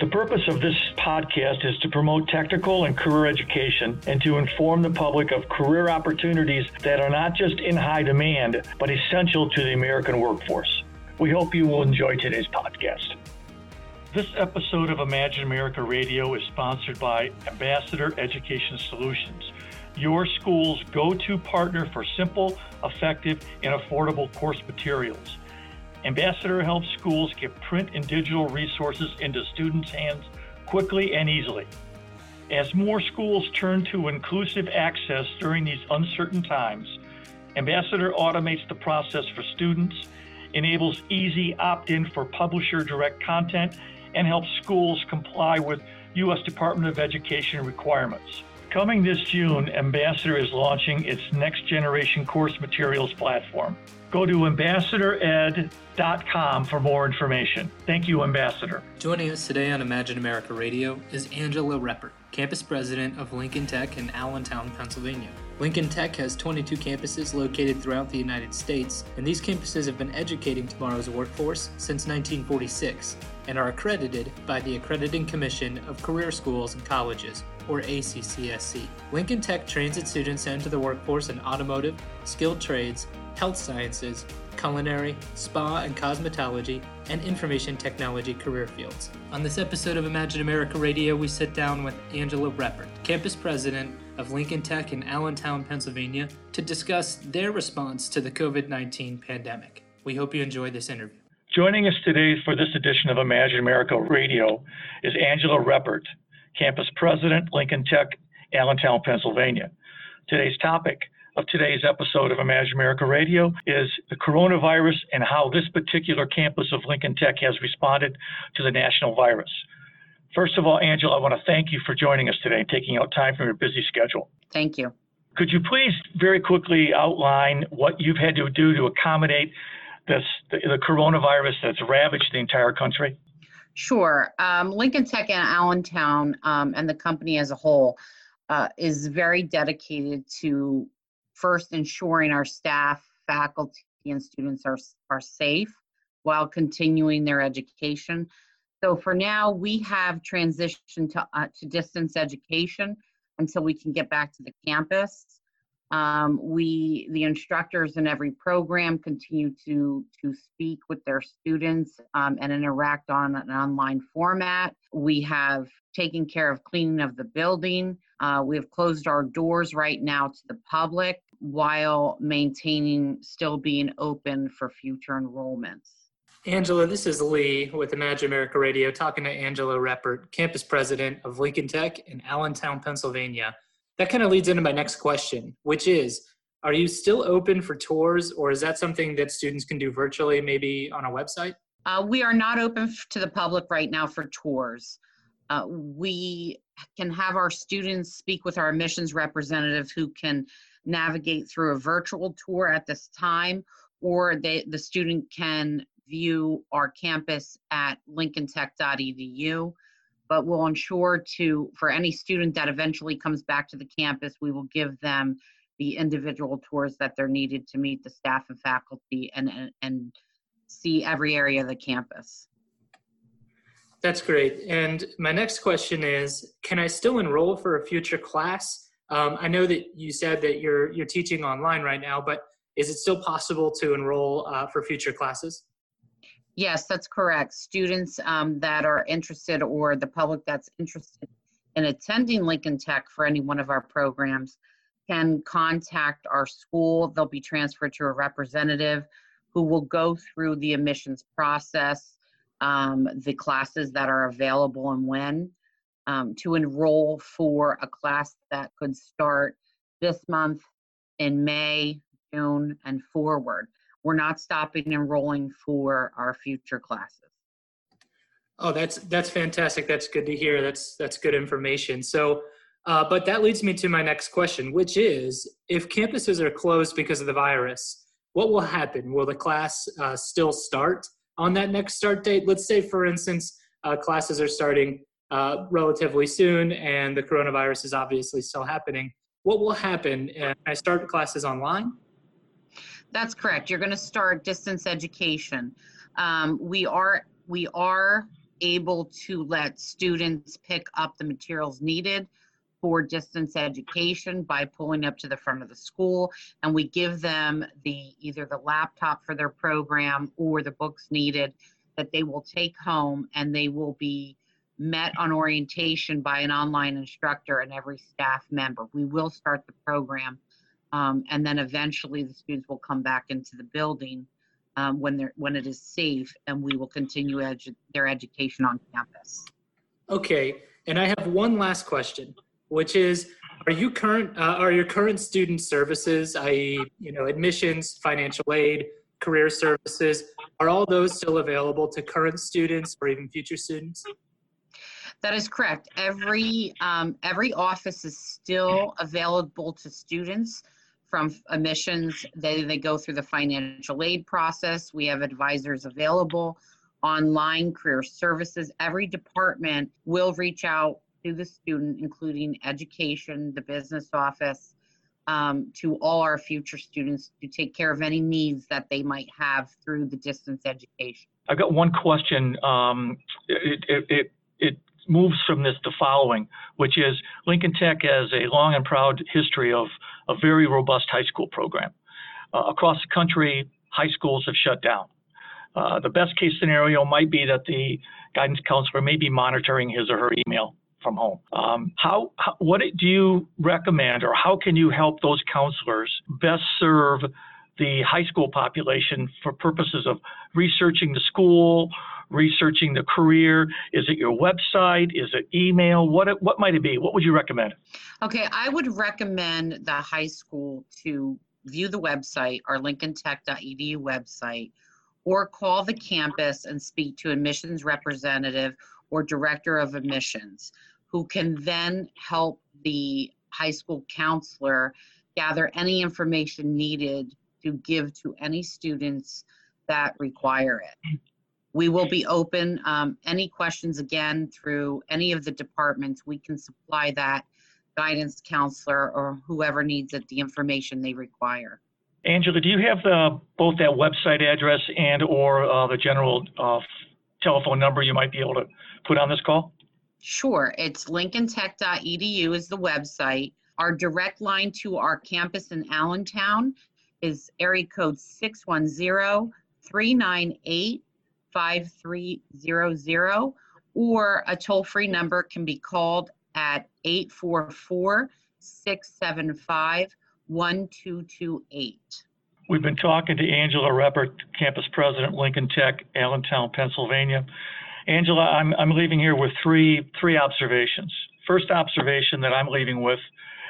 The purpose of this podcast is to promote technical and career education and to inform the public of career opportunities that are not just in high demand, but essential to the American workforce. We hope you will enjoy today's podcast. This episode of Imagine America Radio is sponsored by Ambassador Education Solutions, your school's go to partner for simple, effective, and affordable course materials. Ambassador helps schools get print and digital resources into students' hands quickly and easily. As more schools turn to inclusive access during these uncertain times, Ambassador automates the process for students, enables easy opt in for publisher direct content, and helps schools comply with U.S. Department of Education requirements. Coming this June, Ambassador is launching its next generation course materials platform. Go to ambassadored.com for more information. Thank you, Ambassador. Joining us today on Imagine America Radio is Angela Reppert, campus president of Lincoln Tech in Allentown, Pennsylvania. Lincoln Tech has 22 campuses located throughout the United States, and these campuses have been educating tomorrow's workforce since 1946 and are accredited by the Accrediting Commission of Career Schools and Colleges, or ACCSC. Lincoln Tech trains its students into the workforce in automotive, skilled trades, health sciences, culinary, spa and cosmetology, and information technology career fields. On this episode of Imagine America Radio, we sit down with Angela Reppert, campus president of Lincoln Tech in Allentown, Pennsylvania, to discuss their response to the COVID 19 pandemic. We hope you enjoy this interview. Joining us today for this edition of Imagine America Radio is Angela Reppert, campus president, Lincoln Tech, Allentown, Pennsylvania. Today's topic of today's episode of Imagine America Radio is the coronavirus and how this particular campus of Lincoln Tech has responded to the national virus. First of all, Angela, I want to thank you for joining us today and taking out time from your busy schedule. Thank you. Could you please very quickly outline what you've had to do to accommodate this the, the coronavirus that's ravaged the entire country? Sure. Um, Lincoln Tech and Allentown um, and the company as a whole uh, is very dedicated to first ensuring our staff, faculty, and students are, are safe while continuing their education. So for now, we have transitioned to, uh, to distance education until we can get back to the campus. Um, we, the instructors in every program continue to, to speak with their students um, and interact on an online format. We have taken care of cleaning of the building. Uh, we have closed our doors right now to the public while maintaining still being open for future enrollments. Angela, this is Lee with Imagine America Radio talking to Angela Reppert, campus president of Lincoln Tech in Allentown, Pennsylvania. That kind of leads into my next question, which is Are you still open for tours, or is that something that students can do virtually, maybe on a website? Uh, we are not open to the public right now for tours. Uh, we can have our students speak with our admissions representative who can navigate through a virtual tour at this time, or they, the student can view our campus at lincolntech.edu. But we'll ensure to, for any student that eventually comes back to the campus, we will give them the individual tours that they're needed to meet the staff and faculty and, and, and see every area of the campus. That's great. And my next question is Can I still enroll for a future class? Um, I know that you said that you're you're teaching online right now, but is it still possible to enroll uh, for future classes? Yes, that's correct. Students um, that are interested or the public that's interested in attending Lincoln Tech for any one of our programs can contact our school. They'll be transferred to a representative who will go through the admissions process, um, the classes that are available and when um, to enroll for a class that could start this month in May, June, and forward. We're not stopping enrolling for our future classes. Oh, that's that's fantastic. That's good to hear. That's that's good information. So, uh, but that leads me to my next question, which is: if campuses are closed because of the virus, what will happen? Will the class uh, still start on that next start date? Let's say, for instance, uh, classes are starting uh, relatively soon and the coronavirus is obviously still happening. What will happen? Uh, I start classes online? That's correct. You're going to start distance education. Um, we are we are able to let students pick up the materials needed for distance education by pulling up to the front of the school and we give them the either the laptop for their program or the books needed that they will take home and they will be met on orientation by an online instructor and every staff member. We will start the program um, and then eventually the students will come back into the building um, when they're when it is safe and we will continue edu- their education on campus. Okay, and I have one last question which is are you current uh, are your current student services i.e you know admissions financial aid career services are all those still available to current students or even future students? That is correct. Every um, every office is still available to students from admissions they, they go through the financial aid process we have advisors available online career services every department will reach out to the student, including education, the business office, um, to all our future students to take care of any needs that they might have through the distance education. I've got one question. Um, it, it, it, it moves from this to following, which is Lincoln Tech has a long and proud history of a very robust high school program. Uh, across the country, high schools have shut down. Uh, the best case scenario might be that the guidance counselor may be monitoring his or her email from home. Um, how, how, what do you recommend, or how can you help those counselors best serve the high school population for purposes of researching the school, researching the career? Is it your website? Is it email? What what might it be? What would you recommend? Okay, I would recommend the high school to view the website, our lincolntech.edu website, or call the campus and speak to admissions representative or director of admissions who can then help the high school counselor gather any information needed to give to any students that require it. We will be open, um, any questions again through any of the departments, we can supply that guidance counselor or whoever needs it, the information they require. Angela, do you have the, both that website address and or uh, the general uh, telephone number you might be able to put on this call? Sure, it's lincolntech.edu is the website. Our direct line to our campus in Allentown is area code 610-398-5300 or a toll-free number can be called at 844-675-1228. We've been talking to Angela Reppert, campus president, Lincoln Tech, Allentown, Pennsylvania. Angela, I'm, I'm leaving here with three, three observations. First observation that I'm leaving with,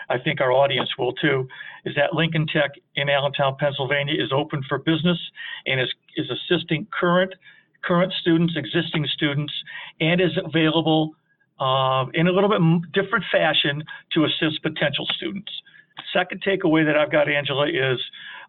I think our audience will too, is that Lincoln Tech in Allentown, Pennsylvania is open for business and is, is assisting current, current students, existing students, and is available uh, in a little bit different fashion to assist potential students. Second takeaway that I've got, Angela, is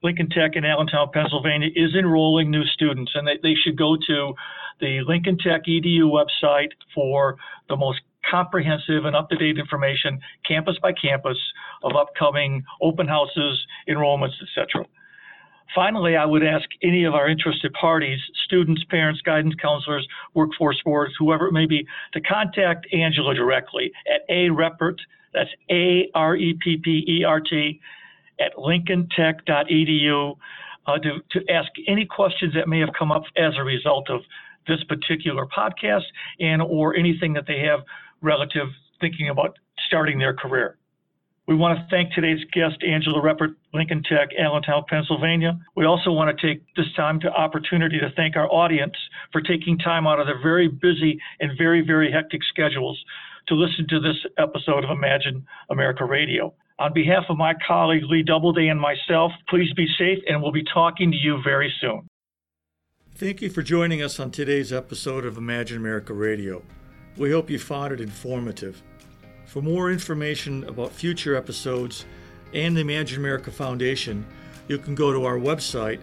Lincoln Tech in Allentown, Pennsylvania is enrolling new students, and they, they should go to the Lincoln Tech EDU website for the most comprehensive and up-to-date information, campus by campus, of upcoming open houses, enrollments, etc. Finally, I would ask any of our interested parties, students, parents, guidance counselors, workforce boards, whoever it may be, to contact Angela directly at A Reppert, that's A R E P P E R T, at lincolntech.edu uh, to, to ask any questions that may have come up as a result of this particular podcast and or anything that they have relative thinking about starting their career. We want to thank today's guest, Angela Reppert, Lincoln Tech, Allentown, Pennsylvania. We also want to take this time to opportunity to thank our audience for taking time out of their very busy and very, very hectic schedules to listen to this episode of Imagine America Radio. On behalf of my colleague Lee Doubleday and myself, please be safe and we'll be talking to you very soon. Thank you for joining us on today's episode of Imagine America Radio. We hope you found it informative. For more information about future episodes and the Imagine America Foundation, you can go to our website,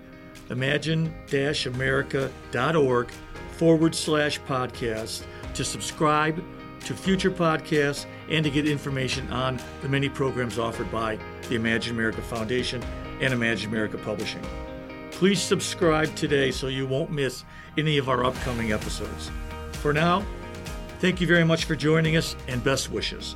imagine-america.org forward slash podcast to subscribe to future podcasts and to get information on the many programs offered by the Imagine America Foundation and Imagine America Publishing. Please subscribe today so you won't miss any of our upcoming episodes. For now, thank you very much for joining us and best wishes.